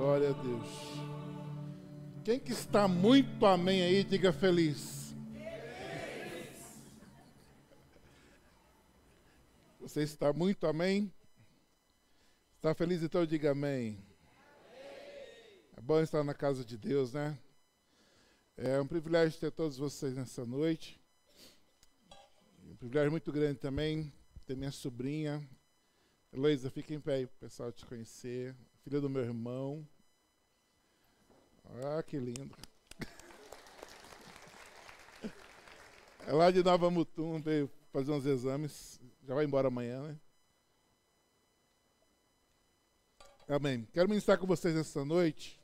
Glória a Deus. Quem que está muito amém aí, diga feliz. Você está muito amém? Está feliz então, diga amém. É bom estar na casa de Deus, né? É um privilégio ter todos vocês nessa noite. Um privilégio muito grande também ter minha sobrinha. Heloísa, fica em pé aí para o pessoal te conhecer. Filha do meu irmão. Ah, que lindo. É lá de Nova Mutum, veio fazer uns exames. Já vai embora amanhã, né? Amém. Quero ministrar com vocês essa noite.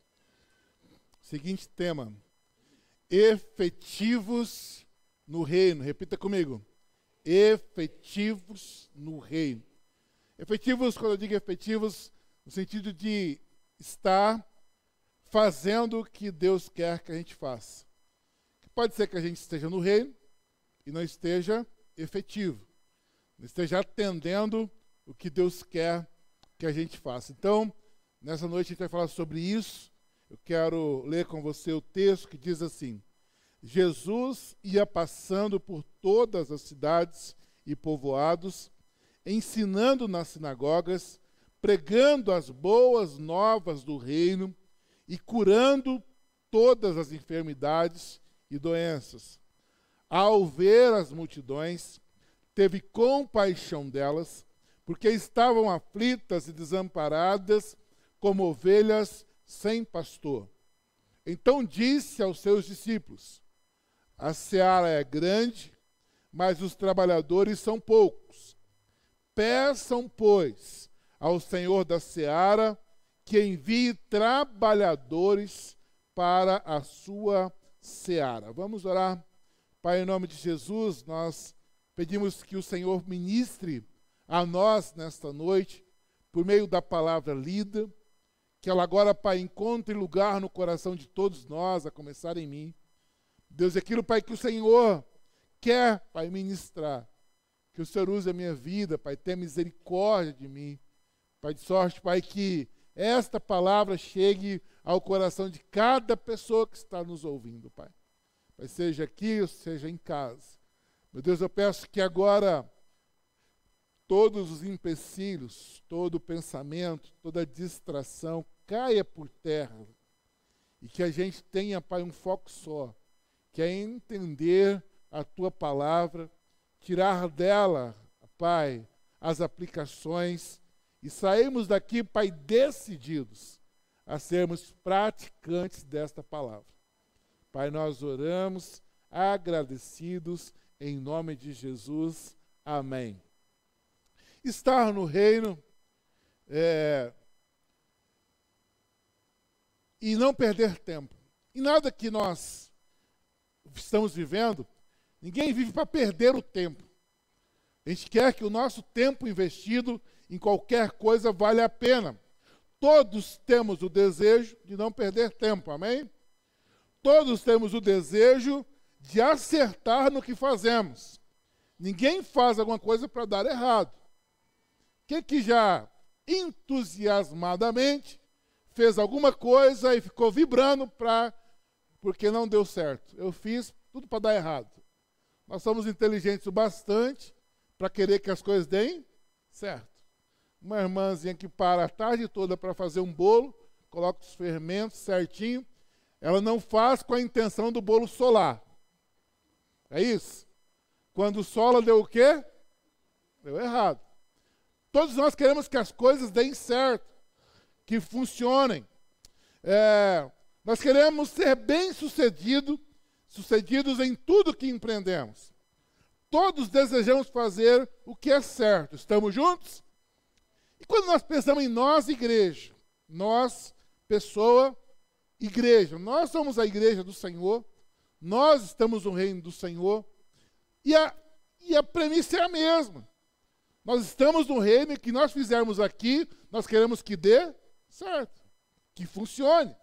Seguinte tema: efetivos no reino. Repita comigo. Efetivos no reino. Efetivos, quando eu digo efetivos, no sentido de estar fazendo o que Deus quer que a gente faça. Pode ser que a gente esteja no reino e não esteja efetivo, não esteja atendendo o que Deus quer que a gente faça. Então, nessa noite a gente vai falar sobre isso. Eu quero ler com você o texto que diz assim: Jesus ia passando por todas as cidades e povoados, ensinando nas sinagogas, pregando as boas novas do reino e curando todas as enfermidades e doenças. Ao ver as multidões, teve compaixão delas, porque estavam aflitas e desamparadas, como ovelhas sem pastor. Então disse aos seus discípulos: A seara é grande, mas os trabalhadores são poucos. Peçam, pois, ao Senhor da seara que envie trabalhadores para a sua seara. Vamos orar. Pai, em nome de Jesus, nós pedimos que o Senhor ministre a nós nesta noite, por meio da palavra lida, que ela agora, Pai, encontre lugar no coração de todos nós, a começar em mim. Deus, aquilo, Pai, que o Senhor quer, Pai, ministrar. Que o Senhor use a minha vida, Pai, tenha misericórdia de mim. Pai de sorte, Pai, que esta palavra chegue ao coração de cada pessoa que está nos ouvindo, Pai. Pai, seja aqui ou seja em casa. Meu Deus, eu peço que agora todos os empecilhos, todo o pensamento, toda distração caia por terra. E que a gente tenha, Pai, um foco só, que é entender a tua palavra, tirar dela, Pai, as aplicações e sairmos daqui, Pai, decididos a sermos praticantes desta palavra. Pai, nós oramos agradecidos em nome de Jesus. Amém. Estar no reino é, e não perder tempo. E nada que nós estamos vivendo, ninguém vive para perder o tempo. A gente quer que o nosso tempo investido em qualquer coisa vale a pena. Todos temos o desejo de não perder tempo, amém? Todos temos o desejo de acertar no que fazemos. Ninguém faz alguma coisa para dar errado. Quem que já entusiasmadamente fez alguma coisa e ficou vibrando para porque não deu certo? Eu fiz tudo para dar errado. Nós somos inteligentes o bastante para querer que as coisas deem certo uma irmãzinha que para a tarde toda para fazer um bolo, coloca os fermentos certinho, ela não faz com a intenção do bolo solar. É isso? Quando sola deu o quê? Deu errado. Todos nós queremos que as coisas deem certo, que funcionem. É, nós queremos ser bem-sucedido, sucedidos em tudo que empreendemos. Todos desejamos fazer o que é certo. Estamos juntos? E quando nós pensamos em nós, igreja, nós, pessoa, igreja, nós somos a igreja do Senhor, nós estamos no reino do Senhor, e a, e a premissa é a mesma. Nós estamos no reino e que nós fizermos aqui, nós queremos que dê certo, que funcione,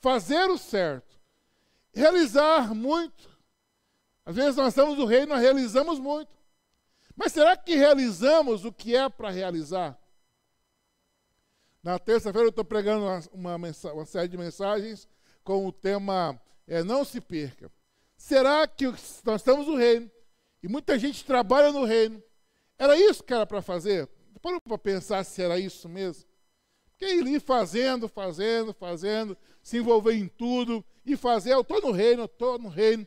fazer o certo, realizar muito. Às vezes nós estamos no reino, nós realizamos muito. Mas será que realizamos o que é para realizar? Na terça-feira eu estou pregando uma, uma, série de mensagens com o tema é, Não se perca. Será que nós estamos no reino e muita gente trabalha no reino? Era isso que era para fazer? Parou para pensar se era isso mesmo? Porque ir fazendo, fazendo, fazendo, se envolver em tudo e fazer, eu estou no reino, eu estou no reino.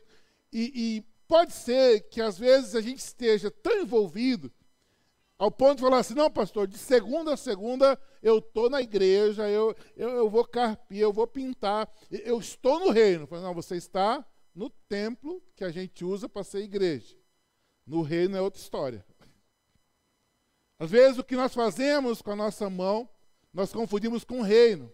E, e pode ser que às vezes a gente esteja tão envolvido ao ponto de falar assim, não, pastor, de segunda a segunda eu estou na igreja, eu, eu, eu, vou carpir, eu vou pintar, eu estou no reino. Falei, não, você está no templo que a gente usa para ser igreja. No reino é outra história. Às vezes o que nós fazemos com a nossa mão, nós confundimos com o reino.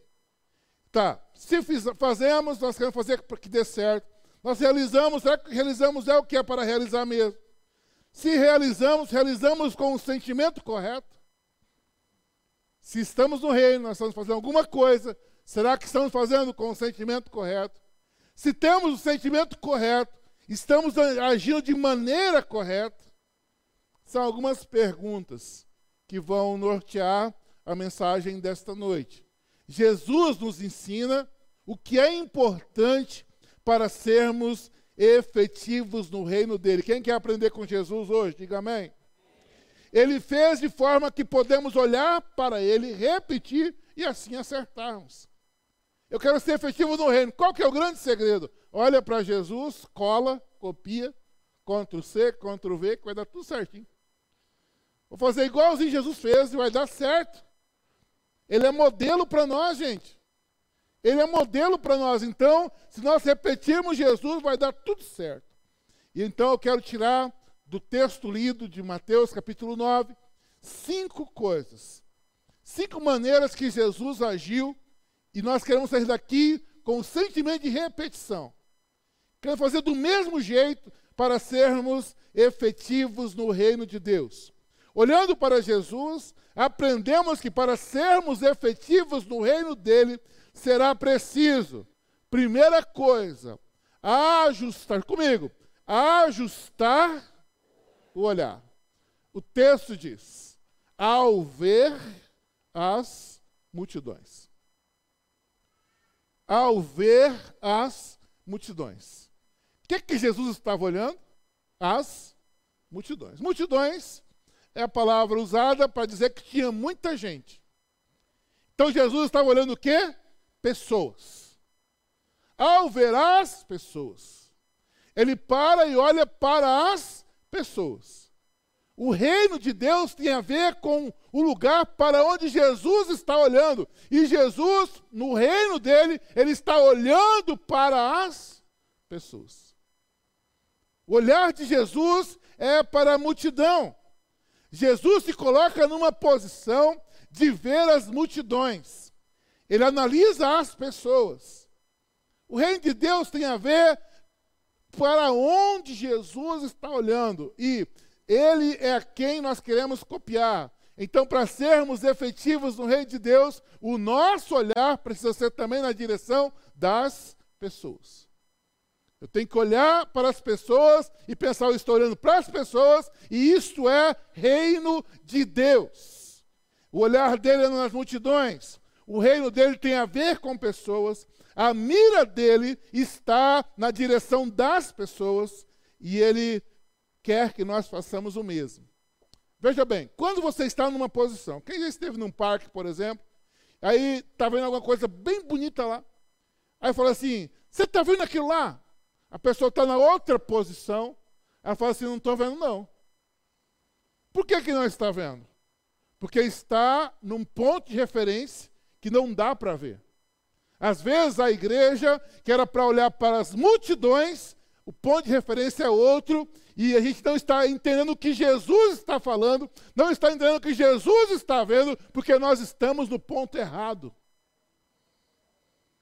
Tá, se fiz, fazemos, nós queremos fazer para que dê certo. Nós realizamos, será que realizamos é o que é para realizar mesmo? Se realizamos, realizamos com o sentimento correto. Se estamos no reino, nós estamos fazendo alguma coisa, será que estamos fazendo com o sentimento correto? Se temos o sentimento correto, estamos agindo de maneira correta? São algumas perguntas que vão nortear a mensagem desta noite. Jesus nos ensina o que é importante para sermos efetivos no reino dele. Quem quer aprender com Jesus hoje? Diga amém. Ele fez de forma que podemos olhar para ele, repetir e assim acertarmos. Eu quero ser efetivo no reino. Qual que é o grande segredo? Olha para Jesus, cola, copia, Ctrl C, Ctrl V, que vai dar tudo certinho. Vou fazer igualzinho Jesus fez e vai dar certo. Ele é modelo para nós, gente. Ele é modelo para nós. Então, se nós repetirmos Jesus, vai dar tudo certo. E então eu quero tirar do texto lido de Mateus, capítulo 9, cinco coisas. Cinco maneiras que Jesus agiu e nós queremos sair daqui com o sentimento de repetição. Queremos fazer do mesmo jeito para sermos efetivos no reino de Deus. Olhando para Jesus, aprendemos que para sermos efetivos no reino dele, será preciso, primeira coisa, ajustar, comigo, ajustar o olhar. O texto diz: ao ver as multidões. Ao ver as multidões. O que, que Jesus estava olhando? As multidões. Multidões é a palavra usada para dizer que tinha muita gente. Então Jesus estava olhando o quê? Pessoas. Ao ver as pessoas, ele para e olha para as pessoas. O reino de Deus tem a ver com o lugar para onde Jesus está olhando. E Jesus, no reino dele, ele está olhando para as pessoas. O olhar de Jesus é para a multidão. Jesus se coloca numa posição de ver as multidões. Ele analisa as pessoas. O reino de Deus tem a ver para onde Jesus está olhando. E ele é quem nós queremos copiar. Então, para sermos efetivos no reino de Deus, o nosso olhar precisa ser também na direção das pessoas. Eu tenho que olhar para as pessoas e pensar, eu estou olhando para as pessoas, e isto é reino de Deus. O olhar dele é nas multidões. O reino dele tem a ver com pessoas, a mira dele está na direção das pessoas e ele quer que nós façamos o mesmo. Veja bem, quando você está numa posição, quem já esteve num parque, por exemplo, aí está vendo alguma coisa bem bonita lá, aí fala assim: Você está vendo aquilo lá? A pessoa está na outra posição, ela fala assim: Não estou vendo, não. Por que, que não está vendo? Porque está num ponto de referência que não dá para ver. Às vezes a igreja, que era para olhar para as multidões, o ponto de referência é outro, e a gente não está entendendo o que Jesus está falando, não está entendendo o que Jesus está vendo, porque nós estamos no ponto errado.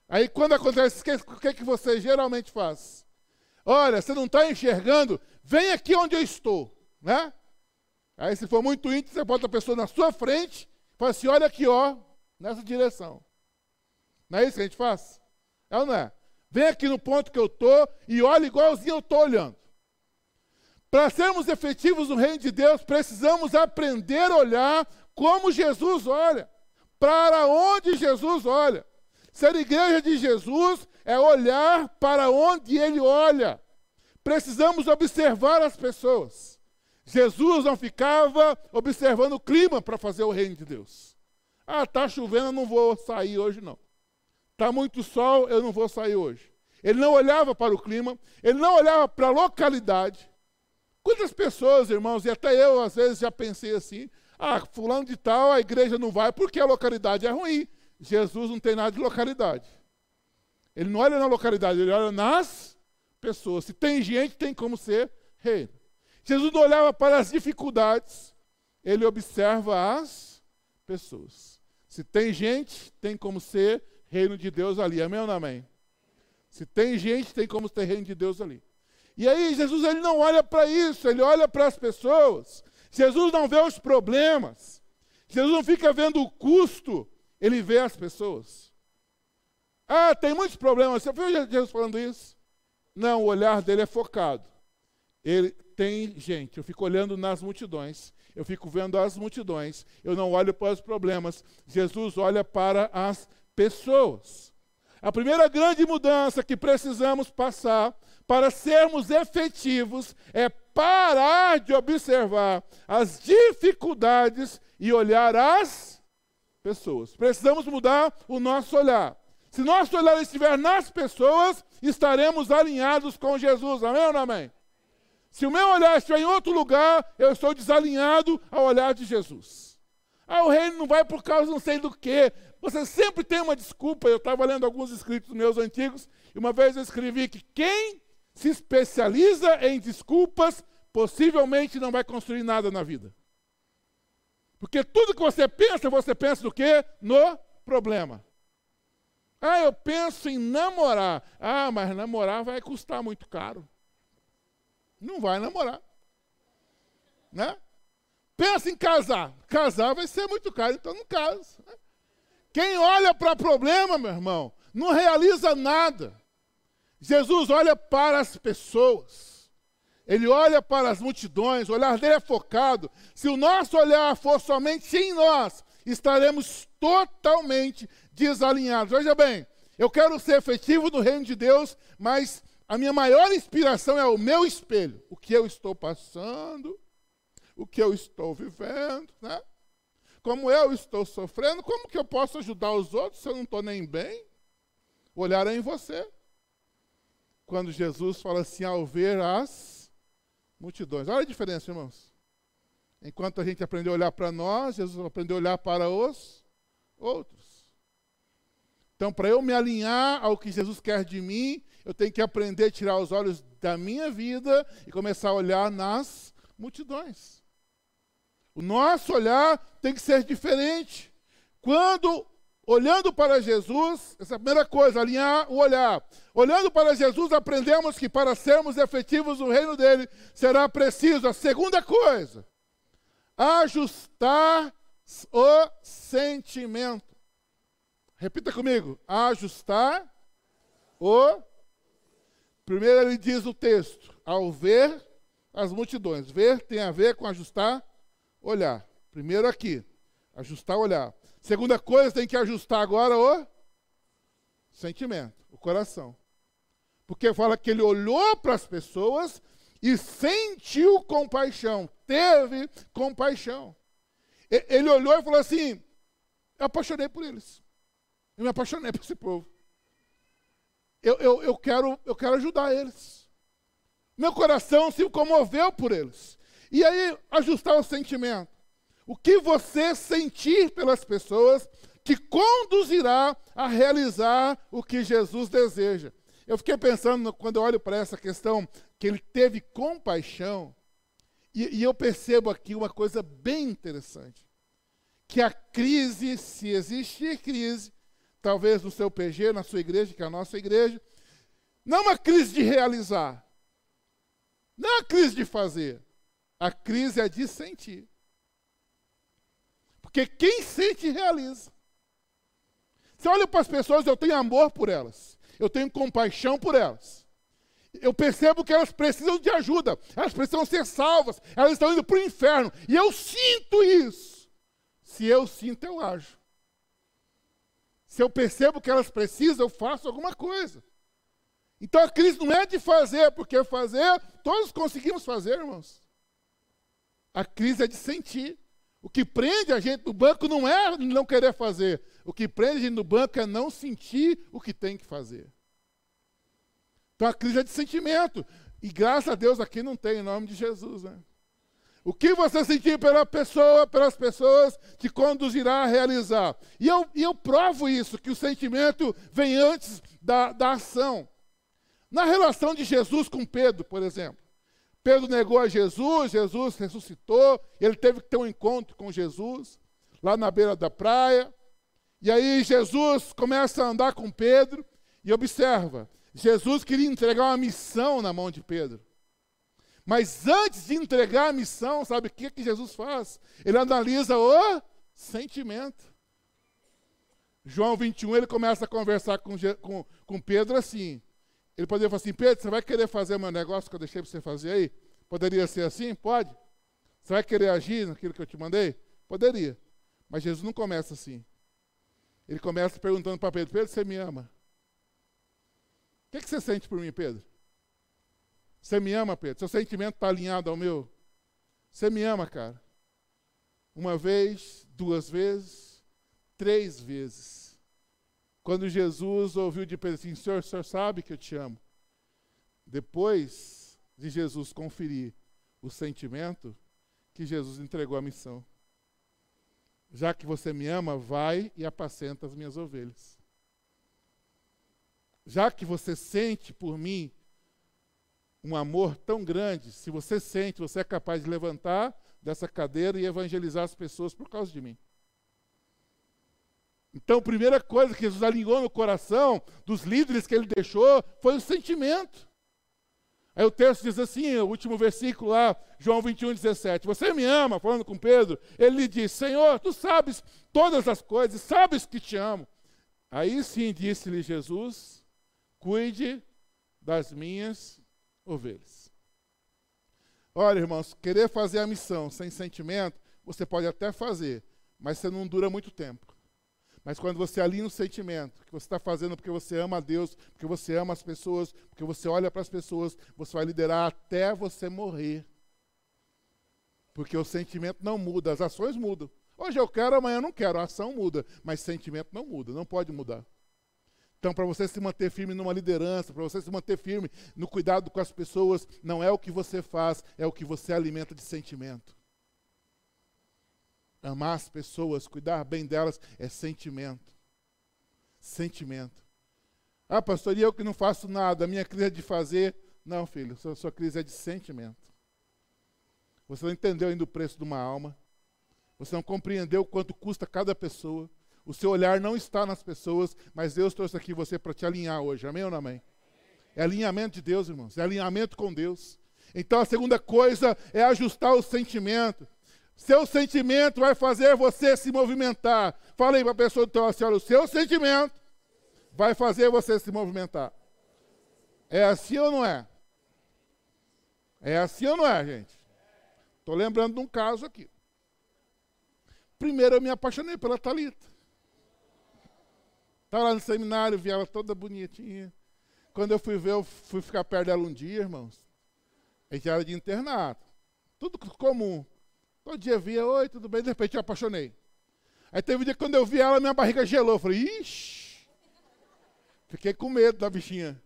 Aí quando acontece, o que, é que você geralmente faz? Olha, você não está enxergando, vem aqui onde eu estou, né? Aí se for muito íntimo, você bota a pessoa na sua frente, fala assim, olha aqui, ó, nessa direção. Não é isso que a gente faz? É ou não é? Vem aqui no ponto que eu estou e olha igualzinho eu estou olhando. Para sermos efetivos no reino de Deus, precisamos aprender a olhar como Jesus olha. para onde Jesus olha. Ser igreja de Jesus é olhar para onde ele olha. Precisamos observar as pessoas. Jesus não ficava observando o clima para fazer o reino de Deus. Ah, está chovendo, eu não vou sair hoje não. Está muito sol, eu não vou sair hoje. Ele não olhava para o clima, ele não olhava para a localidade. Quantas pessoas, irmãos, e até eu às vezes já pensei assim: ah, fulano de tal, a igreja não vai porque a localidade é ruim. Jesus não tem nada de localidade. Ele não olha na localidade, ele olha nas pessoas. Se tem gente, tem como ser rei. Jesus não olhava para as dificuldades, ele observa as pessoas. Se tem gente, tem como ser reino de Deus ali. Amém ou não amém? Se tem gente, tem como ter reino de Deus ali. E aí, Jesus ele não olha para isso, ele olha para as pessoas. Jesus não vê os problemas. Jesus não fica vendo o custo, ele vê as pessoas. Ah, tem muitos problemas. Você viu Jesus falando isso? Não, o olhar dele é focado. Ele tem gente. Eu fico olhando nas multidões. Eu fico vendo as multidões. Eu não olho para os problemas. Jesus olha para as pessoas. A primeira grande mudança que precisamos passar para sermos efetivos é parar de observar as dificuldades e olhar as pessoas. Precisamos mudar o nosso olhar. Se nosso olhar estiver nas pessoas, estaremos alinhados com Jesus. Amém ou não amém? Se o meu olhar estiver em outro lugar, eu estou desalinhado ao olhar de Jesus. Ah, o reino não vai por causa não sei do que. Você sempre tem uma desculpa. Eu estava lendo alguns escritos meus antigos, e uma vez eu escrevi que quem se especializa em desculpas possivelmente não vai construir nada na vida. Porque tudo que você pensa, você pensa do quê? No problema. Ah, eu penso em namorar. Ah, mas namorar vai custar muito caro. Não vai namorar. Né? Pensa em casar. Casar vai ser muito caro, então não casa. Né? Quem olha para problema, meu irmão, não realiza nada. Jesus olha para as pessoas. Ele olha para as multidões, o olhar dele é focado. Se o nosso olhar for somente em nós, estaremos totalmente desalinhados. Veja bem, eu quero ser efetivo no reino de Deus, mas a minha maior inspiração é o meu espelho. O que eu estou passando, o que eu estou vivendo, né? como eu estou sofrendo, como que eu posso ajudar os outros se eu não estou nem bem? O olhar é em você. Quando Jesus fala assim, ao ver as multidões. Olha a diferença, irmãos. Enquanto a gente aprendeu a olhar para nós, Jesus aprendeu a olhar para os outros. Então, para eu me alinhar ao que Jesus quer de mim, eu tenho que aprender a tirar os olhos da minha vida e começar a olhar nas multidões. O nosso olhar tem que ser diferente. Quando, olhando para Jesus, essa é a primeira coisa, alinhar o olhar. Olhando para Jesus, aprendemos que para sermos efetivos no reino dele, será preciso, a segunda coisa, ajustar o sentimento. Repita comigo, ajustar o. Primeiro ele diz o texto, ao ver as multidões. Ver tem a ver com ajustar olhar. Primeiro aqui, ajustar olhar. Segunda coisa, tem que ajustar agora o sentimento, o coração. Porque fala que ele olhou para as pessoas e sentiu compaixão, teve compaixão. Ele olhou e falou assim: Eu apaixonei por eles. Eu me apaixonei por esse povo. Eu, eu, eu, quero, eu quero ajudar eles. Meu coração se comoveu por eles. E aí, ajustar o sentimento. O que você sentir pelas pessoas que conduzirá a realizar o que Jesus deseja. Eu fiquei pensando, quando eu olho para essa questão, que ele teve compaixão, e, e eu percebo aqui uma coisa bem interessante. Que a crise, se existir crise, talvez no seu PG, na sua igreja, que é a nossa igreja, não uma crise de realizar, não uma crise de fazer, a crise é de sentir. Porque quem sente, realiza. Se eu olho para as pessoas, eu tenho amor por elas. Eu tenho compaixão por elas. Eu percebo que elas precisam de ajuda. Elas precisam ser salvas. Elas estão indo para o inferno. E eu sinto isso. Se eu sinto, eu ajo. Se eu percebo que elas precisam, eu faço alguma coisa. Então a crise não é de fazer, porque fazer, todos conseguimos fazer, irmãos. A crise é de sentir. O que prende a gente no banco não é não querer fazer. O que prende a gente no banco é não sentir o que tem que fazer. Então a crise é de sentimento. E graças a Deus aqui não tem, em nome de Jesus, né? O que você sentir pela pessoa, pelas pessoas, te conduzirá a realizar. E eu, e eu provo isso, que o sentimento vem antes da, da ação. Na relação de Jesus com Pedro, por exemplo. Pedro negou a Jesus, Jesus ressuscitou, ele teve que ter um encontro com Jesus, lá na beira da praia. E aí Jesus começa a andar com Pedro e observa, Jesus queria entregar uma missão na mão de Pedro. Mas antes de entregar a missão, sabe o que, que Jesus faz? Ele analisa o sentimento. João 21, ele começa a conversar com, com, com Pedro assim. Ele poderia falar assim: Pedro, você vai querer fazer meu negócio que eu deixei para você fazer aí? Poderia ser assim? Pode. Você vai querer agir naquilo que eu te mandei? Poderia. Mas Jesus não começa assim. Ele começa perguntando para Pedro: Pedro, você me ama? O que, que você sente por mim, Pedro? Você me ama, Pedro? Seu sentimento está alinhado ao meu? Você me ama, cara? Uma vez, duas vezes, três vezes. Quando Jesus ouviu de Pedro assim: Senhor, o senhor sabe que eu te amo. Depois de Jesus conferir o sentimento, que Jesus entregou a missão. Já que você me ama, vai e apacenta as minhas ovelhas. Já que você sente por mim um amor tão grande, se você sente, você é capaz de levantar dessa cadeira e evangelizar as pessoas por causa de mim. Então, a primeira coisa que Jesus alinhou no coração dos líderes que ele deixou foi o sentimento. Aí o texto diz assim, o último versículo lá, João 21, 17. Você me ama, falando com Pedro. Ele lhe diz: Senhor, tu sabes todas as coisas, sabes que te amo. Aí sim disse-lhe Jesus: Cuide das minhas ovelhas. Olha, irmãos, querer fazer a missão sem sentimento, você pode até fazer, mas você não dura muito tempo. Mas quando você alinha o sentimento, que você está fazendo porque você ama a Deus, porque você ama as pessoas, porque você olha para as pessoas, você vai liderar até você morrer. Porque o sentimento não muda, as ações mudam. Hoje eu quero, amanhã eu não quero, a ação muda, mas sentimento não muda, não pode mudar. Então, para você se manter firme numa liderança, para você se manter firme no cuidado com as pessoas, não é o que você faz, é o que você alimenta de sentimento. Amar as pessoas, cuidar bem delas, é sentimento. Sentimento. Ah, pastor, e eu que não faço nada, a minha crise é de fazer. Não, filho, sua, sua crise é de sentimento. Você não entendeu ainda o preço de uma alma. Você não compreendeu quanto custa cada pessoa. O seu olhar não está nas pessoas, mas Deus trouxe aqui você para te alinhar hoje. Amém ou não amém? É alinhamento de Deus, irmãos. É alinhamento com Deus. Então a segunda coisa é ajustar o sentimento. Seu sentimento vai fazer você se movimentar. Fala aí para a pessoa do teu assim, olha, o seu sentimento vai fazer você se movimentar. É assim ou não é? É assim ou não é, gente? Estou lembrando de um caso aqui. Primeiro eu me apaixonei pela Talita. Estava lá no seminário, vi ela toda bonitinha. Quando eu fui ver, eu fui ficar perto dela um dia, irmãos. A gente era de internato. Tudo comum. Todo dia via, oi, tudo bem? De repente eu apaixonei. Aí teve um dia que quando eu vi ela, minha barriga gelou. Eu falei, ixi. Fiquei com medo da bichinha.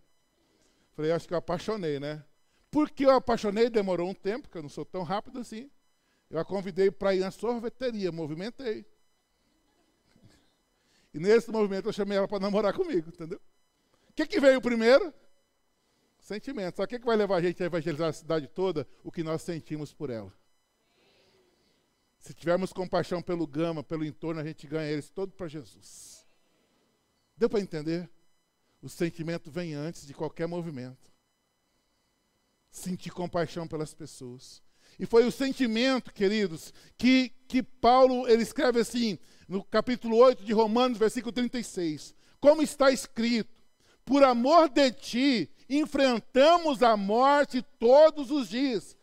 Falei, acho que eu apaixonei, né? Porque eu apaixonei, demorou um tempo, porque eu não sou tão rápido assim. Eu a convidei para ir na sorveteria, movimentei. E nesse movimento eu chamei ela para namorar comigo, entendeu? O que, que veio primeiro? Sentimento. Sabe o que, que vai levar a gente a evangelizar a cidade toda? O que nós sentimos por ela. Se tivermos compaixão pelo gama, pelo entorno, a gente ganha eles todos para Jesus. Deu para entender? O sentimento vem antes de qualquer movimento. Sentir compaixão pelas pessoas. E foi o sentimento, queridos, que, que Paulo ele escreve assim: no capítulo 8 de Romanos, versículo 36. Como está escrito: Por amor de ti, enfrentamos a morte todos os dias.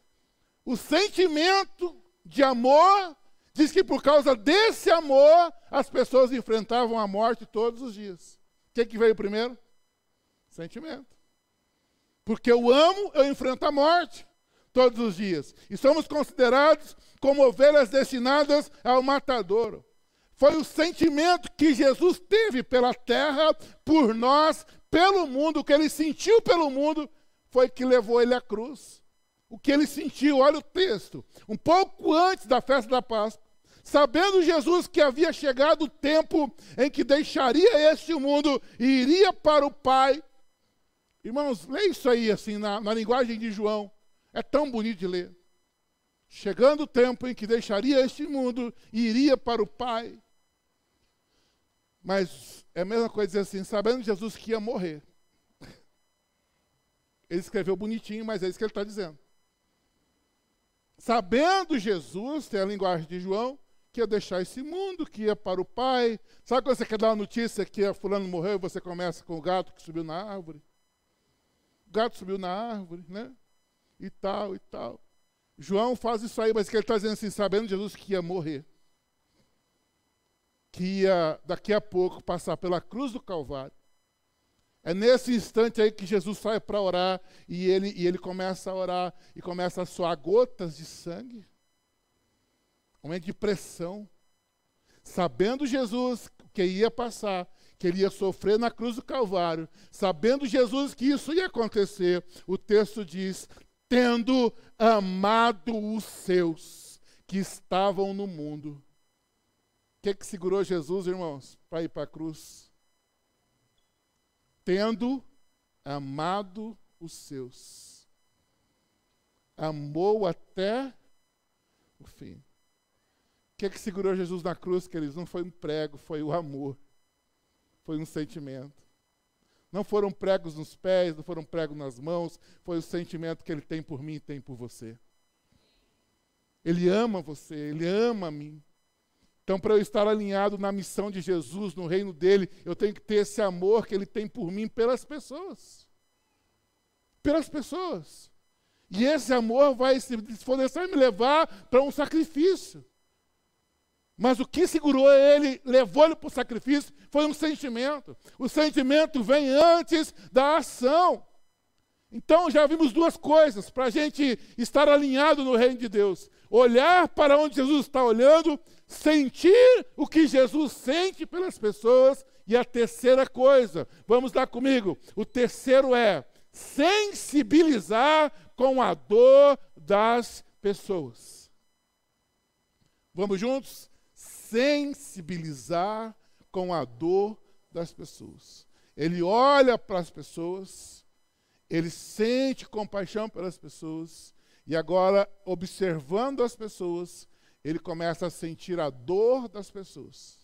O sentimento de amor Diz que por causa desse amor, as pessoas enfrentavam a morte todos os dias. O que, que veio primeiro? Sentimento. Porque eu amo, eu enfrento a morte todos os dias. E somos considerados como ovelhas destinadas ao matadouro. Foi o sentimento que Jesus teve pela terra, por nós, pelo mundo, o que ele sentiu pelo mundo, foi que levou ele à cruz. O que ele sentiu, olha o texto. Um pouco antes da festa da Páscoa, sabendo Jesus que havia chegado o tempo em que deixaria este mundo e iria para o Pai. Irmãos, leia isso aí assim na, na linguagem de João. É tão bonito de ler. Chegando o tempo em que deixaria este mundo e iria para o Pai. Mas é a mesma coisa dizer assim, sabendo Jesus que ia morrer. Ele escreveu bonitinho, mas é isso que ele está dizendo. Sabendo Jesus, tem a linguagem de João, que ia deixar esse mundo, que ia para o Pai. Sabe quando você quer dar uma notícia que fulano morreu e você começa com o gato que subiu na árvore? O gato subiu na árvore, né? E tal, e tal. João faz isso aí, mas que ele está dizendo assim, sabendo Jesus que ia morrer que ia daqui a pouco passar pela cruz do Calvário. É nesse instante aí que Jesus sai para orar e ele, e ele começa a orar e começa a soar gotas de sangue. Um momento de pressão. Sabendo Jesus que ia passar, que ele ia sofrer na cruz do Calvário, sabendo Jesus que isso ia acontecer, o texto diz: tendo amado os seus que estavam no mundo, que, que segurou Jesus, irmãos, para ir para a cruz? Tendo amado os seus. Amou até o fim. O que, que segurou Jesus na cruz, queridos? Não foi um prego, foi o amor. Foi um sentimento. Não foram pregos nos pés, não foram pregos nas mãos, foi o sentimento que ele tem por mim e tem por você. Ele ama você, ele ama a mim. Então, para eu estar alinhado na missão de Jesus, no reino dele, eu tenho que ter esse amor que ele tem por mim pelas pessoas. Pelas pessoas. E esse amor vai, se for necessário, me levar para um sacrifício. Mas o que segurou ele, levou ele para o sacrifício, foi um sentimento. O sentimento vem antes da ação. Então já vimos duas coisas para a gente estar alinhado no reino de Deus: olhar para onde Jesus está olhando sentir o que Jesus sente pelas pessoas. E a terceira coisa, vamos lá comigo, o terceiro é sensibilizar com a dor das pessoas. Vamos juntos? Sensibilizar com a dor das pessoas. Ele olha para as pessoas, ele sente compaixão pelas pessoas, e agora, observando as pessoas, ele começa a sentir a dor das pessoas.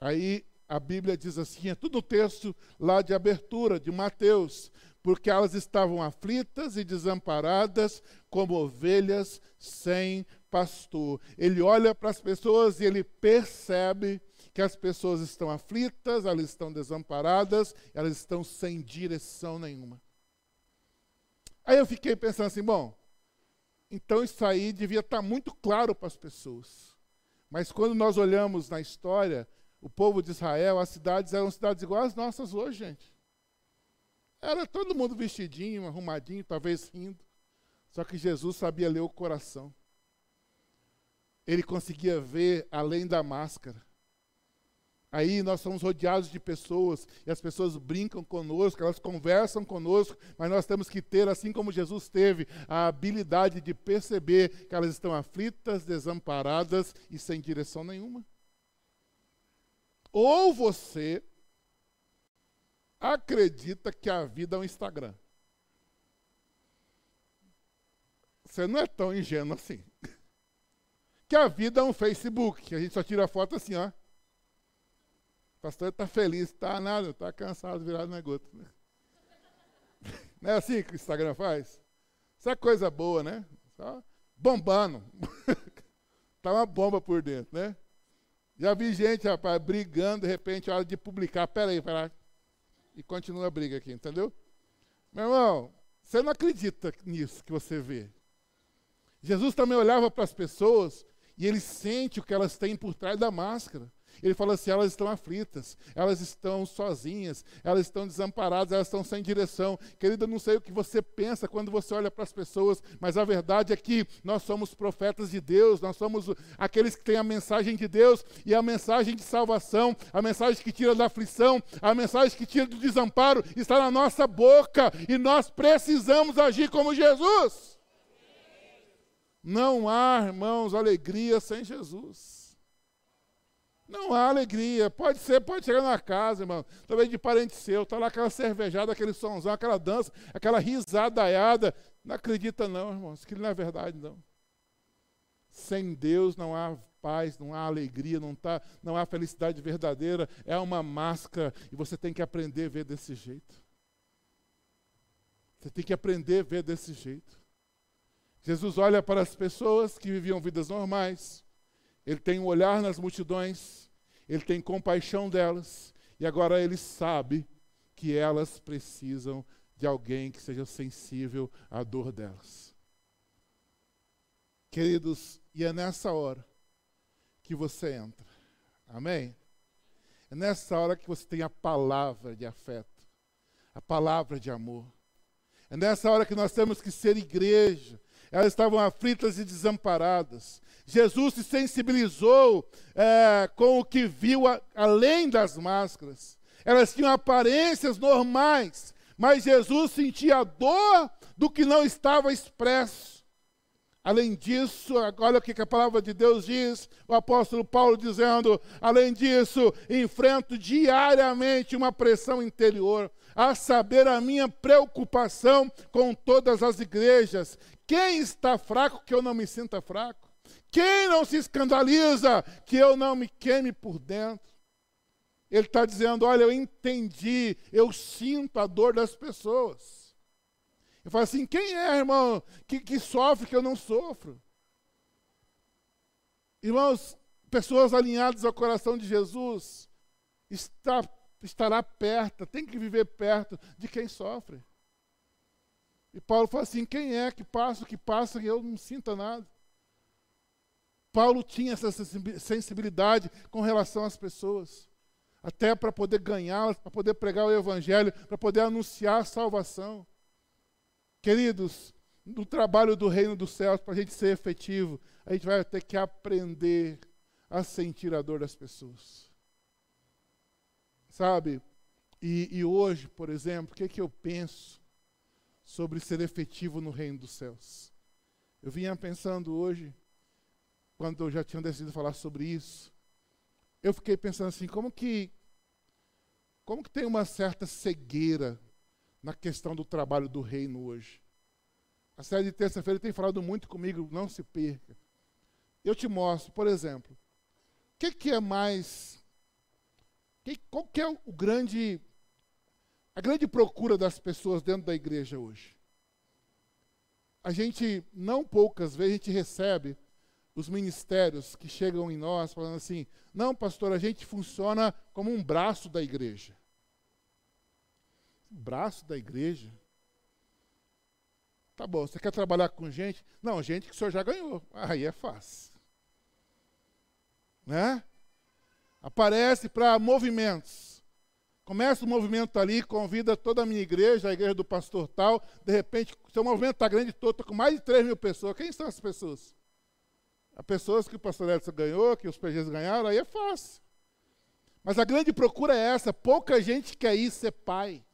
Aí a Bíblia diz assim, é tudo no texto lá de abertura de Mateus, porque elas estavam aflitas e desamparadas como ovelhas sem pastor. Ele olha para as pessoas e ele percebe que as pessoas estão aflitas, elas estão desamparadas, elas estão sem direção nenhuma. Aí eu fiquei pensando assim, bom, então isso aí devia estar muito claro para as pessoas. Mas quando nós olhamos na história, o povo de Israel, as cidades eram cidades iguais às nossas hoje, gente. Era todo mundo vestidinho, arrumadinho, talvez rindo. Só que Jesus sabia ler o coração. Ele conseguia ver além da máscara. Aí nós somos rodeados de pessoas e as pessoas brincam conosco, elas conversam conosco, mas nós temos que ter, assim como Jesus teve, a habilidade de perceber que elas estão aflitas, desamparadas e sem direção nenhuma. Ou você acredita que a vida é um Instagram. Você não é tão ingênuo assim. Que a vida é um Facebook, a gente só tira foto assim, ó o pastor está feliz, está nada, está cansado, virado na gota. Né? Não é assim que o Instagram faz? Isso é coisa boa, né? Só bombando. Está uma bomba por dentro, né? Já vi gente, rapaz, brigando, de repente, a hora de publicar. Pera aí, pera. E continua a briga aqui, entendeu? Meu irmão, você não acredita nisso que você vê. Jesus também olhava para as pessoas E ele sente o que elas têm por trás da máscara. Ele fala assim: elas estão aflitas, elas estão sozinhas, elas estão desamparadas, elas estão sem direção. Querida, não sei o que você pensa quando você olha para as pessoas, mas a verdade é que nós somos profetas de Deus, nós somos aqueles que têm a mensagem de Deus e a mensagem de salvação, a mensagem que tira da aflição, a mensagem que tira do desamparo está na nossa boca e nós precisamos agir como Jesus. Não há, irmãos, alegria sem Jesus. Não há alegria. Pode ser, pode chegar na casa, irmão. Talvez de parente seu, tá lá aquela cervejada, aquele somzão, aquela dança, aquela risadaiada. Não acredita não, irmãos, que não é verdade, não. Sem Deus não há paz, não há alegria, não, tá, não há felicidade verdadeira. É uma máscara e você tem que aprender a ver desse jeito. Você tem que aprender a ver desse jeito. Jesus olha para as pessoas que viviam vidas normais. Ele tem um olhar nas multidões ele tem compaixão delas e agora ele sabe que elas precisam de alguém que seja sensível à dor delas. Queridos, e é nessa hora que você entra. Amém? É nessa hora que você tem a palavra de afeto, a palavra de amor. É nessa hora que nós temos que ser igreja. Elas estavam aflitas e desamparadas. Jesus se sensibilizou é, com o que viu a, além das máscaras. Elas tinham aparências normais, mas Jesus sentia a dor do que não estava expresso. Além disso, olha o que a palavra de Deus diz, o apóstolo Paulo dizendo: além disso, enfrento diariamente uma pressão interior, a saber, a minha preocupação com todas as igrejas. Quem está fraco que eu não me sinta fraco? Quem não se escandaliza que eu não me queime por dentro? Ele está dizendo: olha, eu entendi, eu sinto a dor das pessoas. Eu falo assim: quem é, irmão, que, que sofre que eu não sofro? Irmãos, pessoas alinhadas ao coração de Jesus está, estará perto, tem que viver perto de quem sofre. E Paulo fala assim: quem é que passa o que passa e eu não sinta nada? Paulo tinha essa sensibilidade com relação às pessoas, até para poder ganhá-las, para poder pregar o Evangelho, para poder anunciar a salvação. Queridos, no trabalho do reino dos céus, para a gente ser efetivo, a gente vai ter que aprender a sentir a dor das pessoas. Sabe? E, e hoje, por exemplo, o que, é que eu penso sobre ser efetivo no reino dos céus? Eu vinha pensando hoje quando eu já tinha decidido falar sobre isso, eu fiquei pensando assim, como que como que tem uma certa cegueira na questão do trabalho do reino hoje? A série de terça-feira tem falado muito comigo, não se perca. Eu te mostro, por exemplo, o que, que é mais. Que, qual que é o grande. A grande procura das pessoas dentro da igreja hoje? A gente, não poucas vezes, a gente recebe os ministérios que chegam em nós falando assim: não, pastor, a gente funciona como um braço da igreja. Braço da igreja? Tá bom, você quer trabalhar com gente? Não, gente que o senhor já ganhou. Aí é fácil. Né? Aparece para movimentos. Começa o movimento ali, convida toda a minha igreja, a igreja do pastor tal. De repente, seu movimento está grande todo, está com mais de 3 mil pessoas. Quem são essas pessoas? As pessoas que o pastor Edson ganhou, que os PGs ganharam, aí é fácil. Mas a grande procura é essa: pouca gente quer ir ser pai.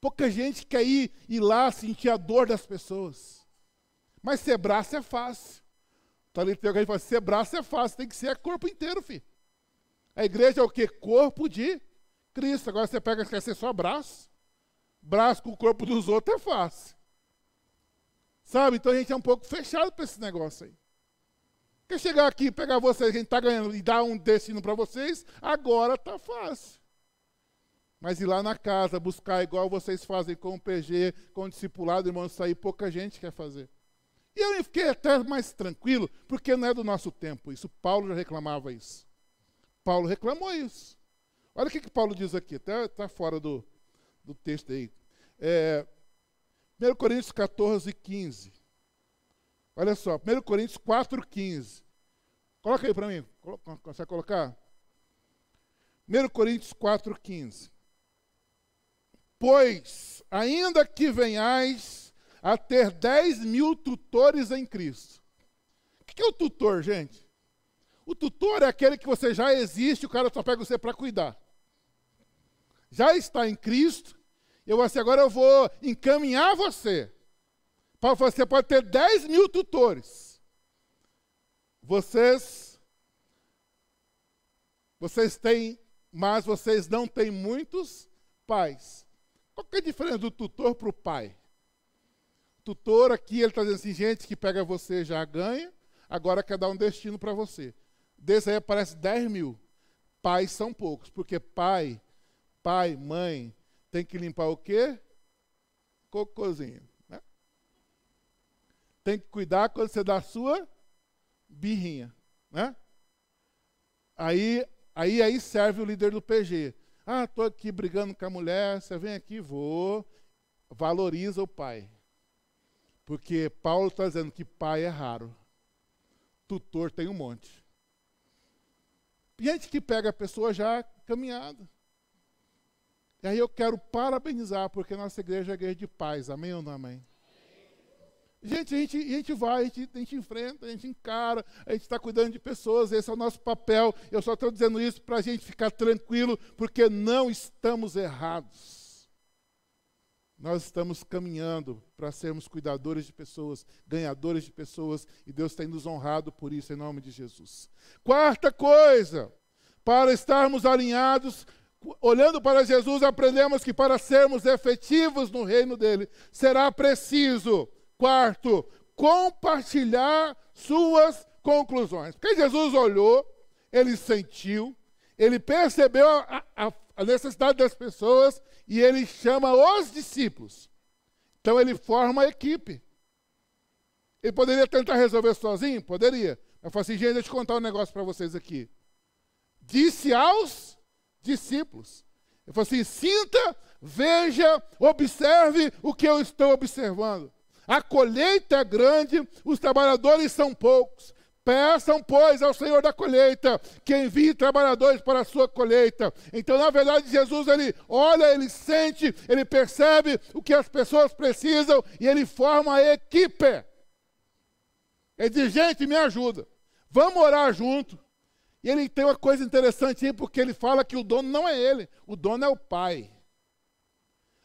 Pouca gente quer ir, ir lá sentir a dor das pessoas. Mas ser braço é fácil. Tá ali tem alguém que fala: ser braço é fácil, tem que ser corpo inteiro, filho. A igreja é o que? Corpo de Cristo. Agora você pega e quer ser só braço. Braço com o corpo dos outros é fácil. Sabe? Então a gente é um pouco fechado para esse negócio aí. Quer chegar aqui, pegar vocês, a gente está ganhando e dar um destino para vocês, agora está fácil. Mas ir lá na casa, buscar igual vocês fazem com o PG, com o discipulado, irmão, isso aí pouca gente quer fazer. E eu fiquei até mais tranquilo, porque não é do nosso tempo isso. Paulo já reclamava isso. Paulo reclamou isso. Olha o que, que Paulo diz aqui, está fora do, do texto aí. É, 1 Coríntios 14, 15. Olha só, 1 Coríntios 4,15. Coloca aí para mim. Consegue colocar? 1 Coríntios 4,15. Pois, ainda que venhais a ter 10 mil tutores em Cristo. O que é o tutor, gente? O tutor é aquele que você já existe, o cara só pega você para cuidar. Já está em Cristo, eu assim, agora eu vou encaminhar você. Você pode ter 10 mil tutores. Vocês, vocês têm, mas vocês não têm muitos pais. Qual que é a diferença do tutor para o pai? Tutor aqui, ele está dizendo assim, gente que pega você já ganha, agora quer dar um destino para você. Desse aí aparece 10 mil. Pais são poucos, porque pai, pai, mãe, tem que limpar o quê? Cocôzinho. Né? Tem que cuidar quando você dá a sua birrinha. Né? Aí, aí, aí serve o líder do PG. Ah, estou aqui brigando com a mulher, você vem aqui, vou. Valoriza o pai. Porque Paulo está dizendo que pai é raro. Tutor tem um monte. Gente que pega a pessoa já caminhada. E aí eu quero parabenizar, porque nossa igreja é igreja de paz. Amém ou não amém? Gente, a gente, a gente vai, a gente, a gente enfrenta, a gente encara, a gente está cuidando de pessoas, esse é o nosso papel. Eu só estou dizendo isso para a gente ficar tranquilo, porque não estamos errados. Nós estamos caminhando para sermos cuidadores de pessoas, ganhadores de pessoas, e Deus tem nos honrado por isso, em nome de Jesus. Quarta coisa, para estarmos alinhados, olhando para Jesus, aprendemos que para sermos efetivos no reino dele, será preciso, quarto, compartilhar suas conclusões. Porque Jesus olhou, ele sentiu, ele percebeu a, a, a necessidade das pessoas e ele chama os discípulos. Então ele forma a equipe. Ele poderia tentar resolver sozinho? Poderia. Mas falou assim, gente, deixa eu contar um negócio para vocês aqui. Disse aos discípulos. Ele falou assim: sinta, veja, observe o que eu estou observando. A colheita é grande, os trabalhadores são poucos. Peçam, pois, ao Senhor da colheita que envie trabalhadores para a sua colheita. Então, na verdade, Jesus, ele olha, ele sente, ele percebe o que as pessoas precisam e ele forma a equipe. Ele diz, gente, me ajuda. Vamos orar junto. E ele tem uma coisa interessante aí, porque ele fala que o dono não é ele, o dono é o pai.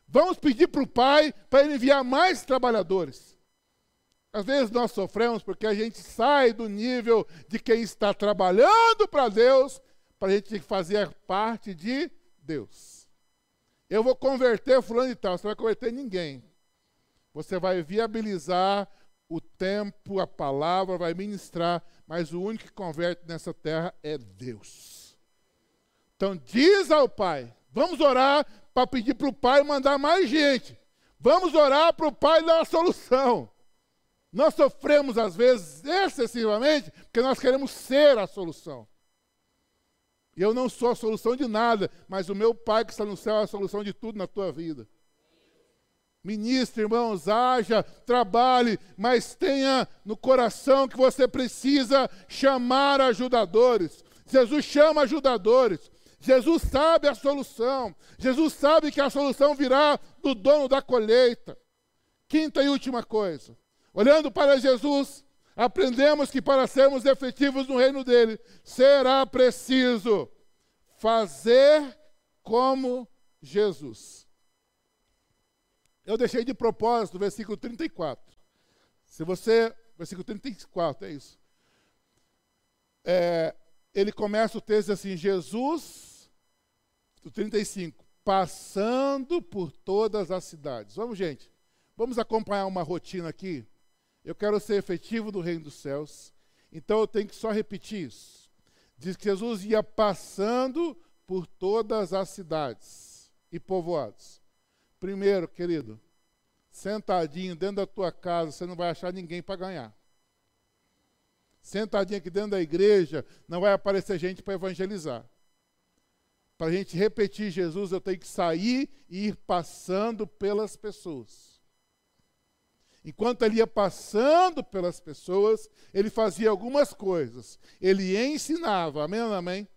Vamos pedir para o pai para ele enviar mais trabalhadores. Às vezes nós sofremos porque a gente sai do nível de quem está trabalhando para Deus, para a gente fazer parte de Deus. Eu vou converter fulano e tal, você vai converter ninguém. Você vai viabilizar o tempo, a palavra, vai ministrar, mas o único que converte nessa terra é Deus. Então diz ao Pai, vamos orar para pedir para o Pai mandar mais gente. Vamos orar para o Pai dar a solução. Nós sofremos, às vezes, excessivamente, porque nós queremos ser a solução. E eu não sou a solução de nada, mas o meu Pai que está no céu é a solução de tudo na tua vida. Ministre, irmãos, haja, trabalhe, mas tenha no coração que você precisa chamar ajudadores. Jesus chama ajudadores. Jesus sabe a solução. Jesus sabe que a solução virá do dono da colheita. Quinta e última coisa. Olhando para Jesus, aprendemos que para sermos efetivos no reino dele, será preciso fazer como Jesus. Eu deixei de propósito versículo 34. Se você. Versículo 34, é isso. É, ele começa o texto assim: Jesus, do 35, passando por todas as cidades. Vamos, gente, vamos acompanhar uma rotina aqui eu quero ser efetivo no reino dos céus. Então eu tenho que só repetir isso. Diz que Jesus ia passando por todas as cidades e povoados. Primeiro, querido, sentadinho dentro da tua casa, você não vai achar ninguém para ganhar. Sentadinho aqui dentro da igreja, não vai aparecer gente para evangelizar. Para a gente repetir Jesus, eu tenho que sair e ir passando pelas pessoas. Enquanto ele ia passando pelas pessoas, ele fazia algumas coisas. Ele ensinava, amém ou amém?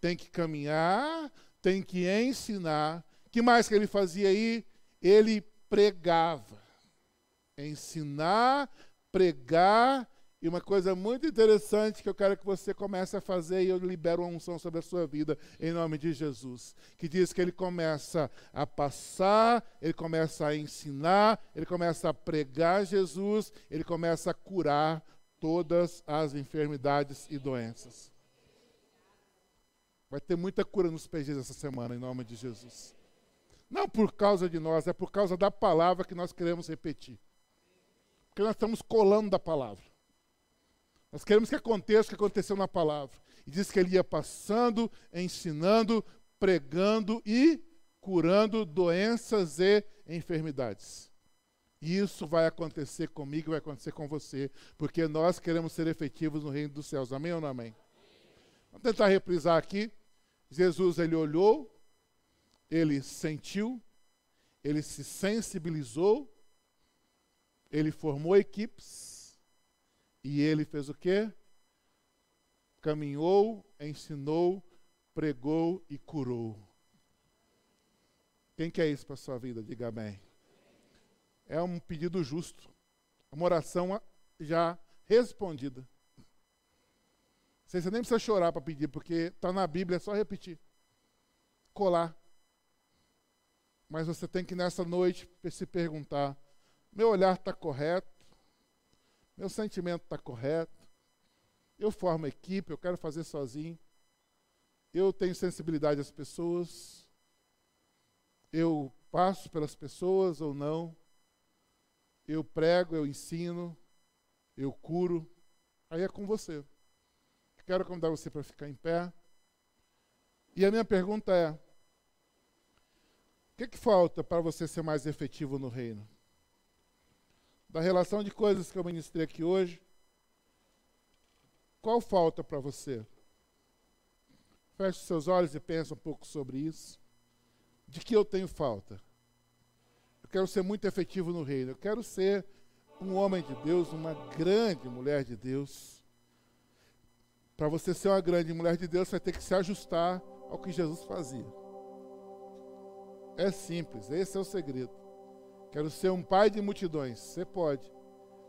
Tem que caminhar, tem que ensinar. Que mais que ele fazia aí? Ele pregava. Ensinar, pregar e uma coisa muito interessante que eu quero que você comece a fazer, e eu libero uma unção sobre a sua vida, em nome de Jesus. Que diz que ele começa a passar, ele começa a ensinar, ele começa a pregar Jesus, ele começa a curar todas as enfermidades e doenças. Vai ter muita cura nos PGs essa semana, em nome de Jesus. Não por causa de nós, é por causa da palavra que nós queremos repetir. Porque nós estamos colando da palavra. Nós queremos que aconteça o que aconteceu na palavra. E diz que ele ia passando, ensinando, pregando e curando doenças e enfermidades. E isso vai acontecer comigo, vai acontecer com você, porque nós queremos ser efetivos no reino dos céus. Amém ou não amém? Vamos tentar reprisar aqui. Jesus ele olhou, ele sentiu, ele se sensibilizou, ele formou equipes, e ele fez o quê? Caminhou, ensinou, pregou e curou. Quem quer isso para a sua vida? Diga amém. É um pedido justo. Uma oração já respondida. Você nem precisa chorar para pedir, porque está na Bíblia, é só repetir. Colar. Mas você tem que nessa noite se perguntar: meu olhar está correto? meu sentimento está correto, eu formo equipe, eu quero fazer sozinho, eu tenho sensibilidade às pessoas, eu passo pelas pessoas ou não, eu prego, eu ensino, eu curo, aí é com você. Quero convidar você para ficar em pé. E a minha pergunta é: que, que falta para você ser mais efetivo no reino? da relação de coisas que eu ministrei aqui hoje, qual falta para você? Feche seus olhos e pense um pouco sobre isso. De que eu tenho falta? Eu quero ser muito efetivo no reino. Eu quero ser um homem de Deus, uma grande mulher de Deus. Para você ser uma grande mulher de Deus, você vai ter que se ajustar ao que Jesus fazia. É simples, esse é o segredo. Quero ser um pai de multidões. Você pode.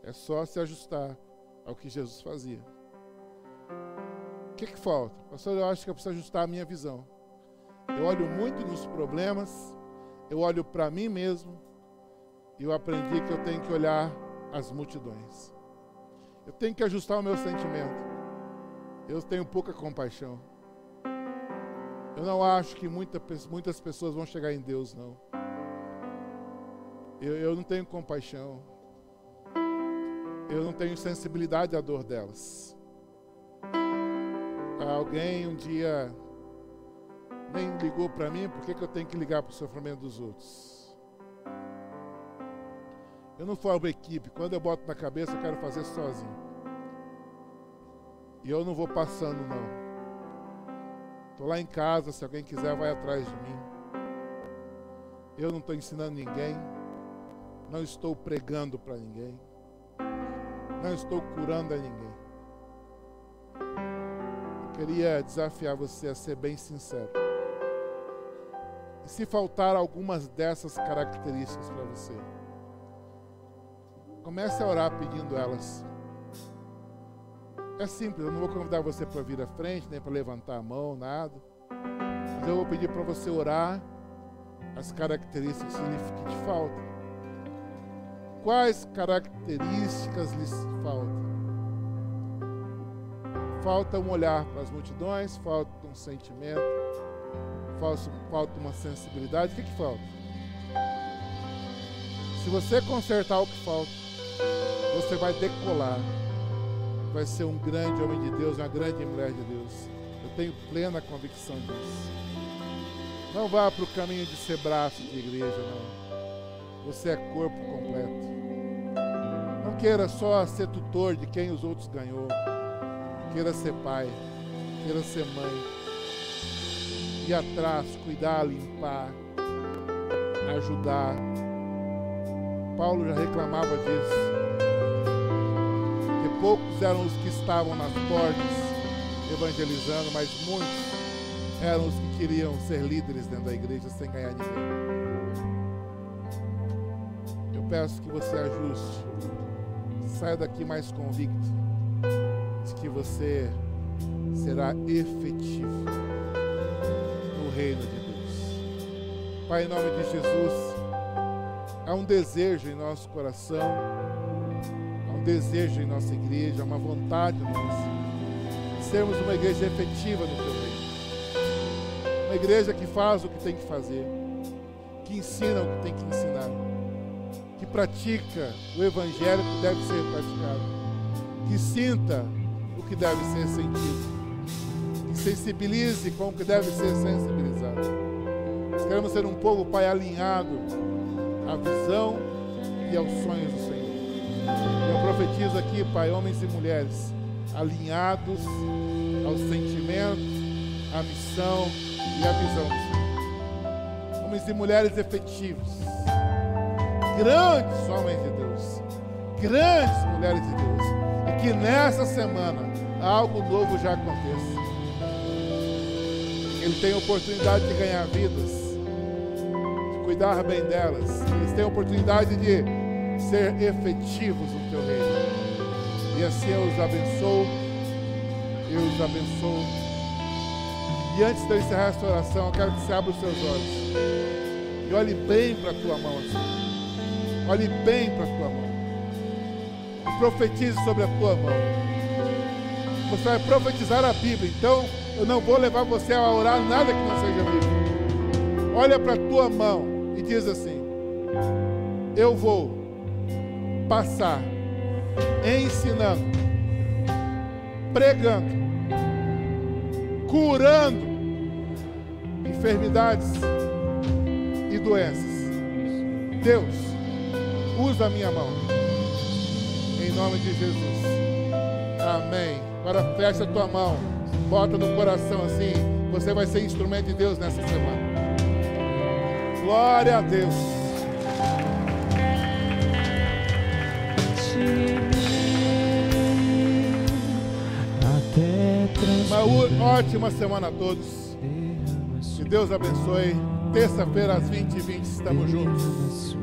É só se ajustar ao que Jesus fazia. O que, que falta? Pastor, eu acho que eu preciso ajustar a minha visão. Eu olho muito nos problemas, eu olho para mim mesmo, e eu aprendi que eu tenho que olhar as multidões. Eu tenho que ajustar o meu sentimento. Eu tenho pouca compaixão. Eu não acho que muita, muitas pessoas vão chegar em Deus, não. Eu, eu não tenho compaixão. Eu não tenho sensibilidade à dor delas. Alguém um dia nem ligou para mim, por que, que eu tenho que ligar para o sofrimento dos outros? Eu não formo equipe. Quando eu boto na cabeça, eu quero fazer sozinho. E eu não vou passando, não. Estou lá em casa, se alguém quiser, vai atrás de mim. Eu não estou ensinando ninguém. Não estou pregando para ninguém. Não estou curando a ninguém. Eu queria desafiar você a ser bem sincero. E se faltar algumas dessas características para você, comece a orar pedindo elas. É simples, eu não vou convidar você para vir à frente, nem para levantar a mão, nada. Mas eu vou pedir para você orar as características que te faltam. Quais características lhes faltam? Falta um olhar para as multidões, falta um sentimento, falta uma sensibilidade. O que, que falta? Se você consertar o que falta, você vai decolar. Vai ser um grande homem de Deus, uma grande mulher de Deus. Eu tenho plena convicção disso. Não vá para o caminho de ser braço de igreja, não. Você é corpo completo. Não queira só ser tutor de quem os outros ganhou. Queira ser pai. Queira ser mãe. Ir atrás, cuidar, limpar, ajudar. Paulo já reclamava disso. Poucos eram os que estavam nas portas evangelizando, mas muitos eram os que queriam ser líderes dentro da igreja sem ganhar ninguém. Eu peço que você ajuste, saia daqui mais convicto de que você será efetivo no reino de Deus. Pai, em nome de Jesus, há um desejo em nosso coração, um desejo em nossa igreja, uma vontade nossa de sermos uma igreja efetiva no teu reino. Uma igreja que faz o que tem que fazer, que ensina o que tem que ensinar, que pratica o evangelho que deve ser praticado, que sinta o que deve ser sentido, que sensibilize com o que deve ser sensibilizado. Queremos ser um povo, Pai, alinhado à visão e aos sonhos do Senhor. Eu profetizo aqui, Pai, homens e mulheres alinhados aos sentimentos, à missão e à visão do Senhor. Homens e mulheres efetivos, grandes homens de Deus, grandes mulheres de Deus, e que nessa semana algo novo já aconteça. Ele tem oportunidade de ganhar vidas, de cuidar bem delas. Eles têm oportunidade de ser efetivos no teu reino. E assim eu os abençoo. Eu os abençoo. E antes de eu encerrar esta oração, eu quero que você abra os seus olhos. E olhe bem para a tua mão assim. Olhe bem para a tua mão. E profetize sobre a tua mão. Você vai profetizar a Bíblia. Então, eu não vou levar você a orar nada que não seja Bíblia. Olha para a tua mão e diz assim: Eu vou passar ensinando, pregando, curando enfermidades e doenças. Deus, usa a minha mão. Em nome de Jesus. Amém. Agora fecha a tua mão. Bota no coração assim. Você vai ser instrumento de Deus nessa semana. Glória a Deus. Uma ótima semana a todos. Que Deus abençoe. Terça-feira às 20h20 estamos juntos.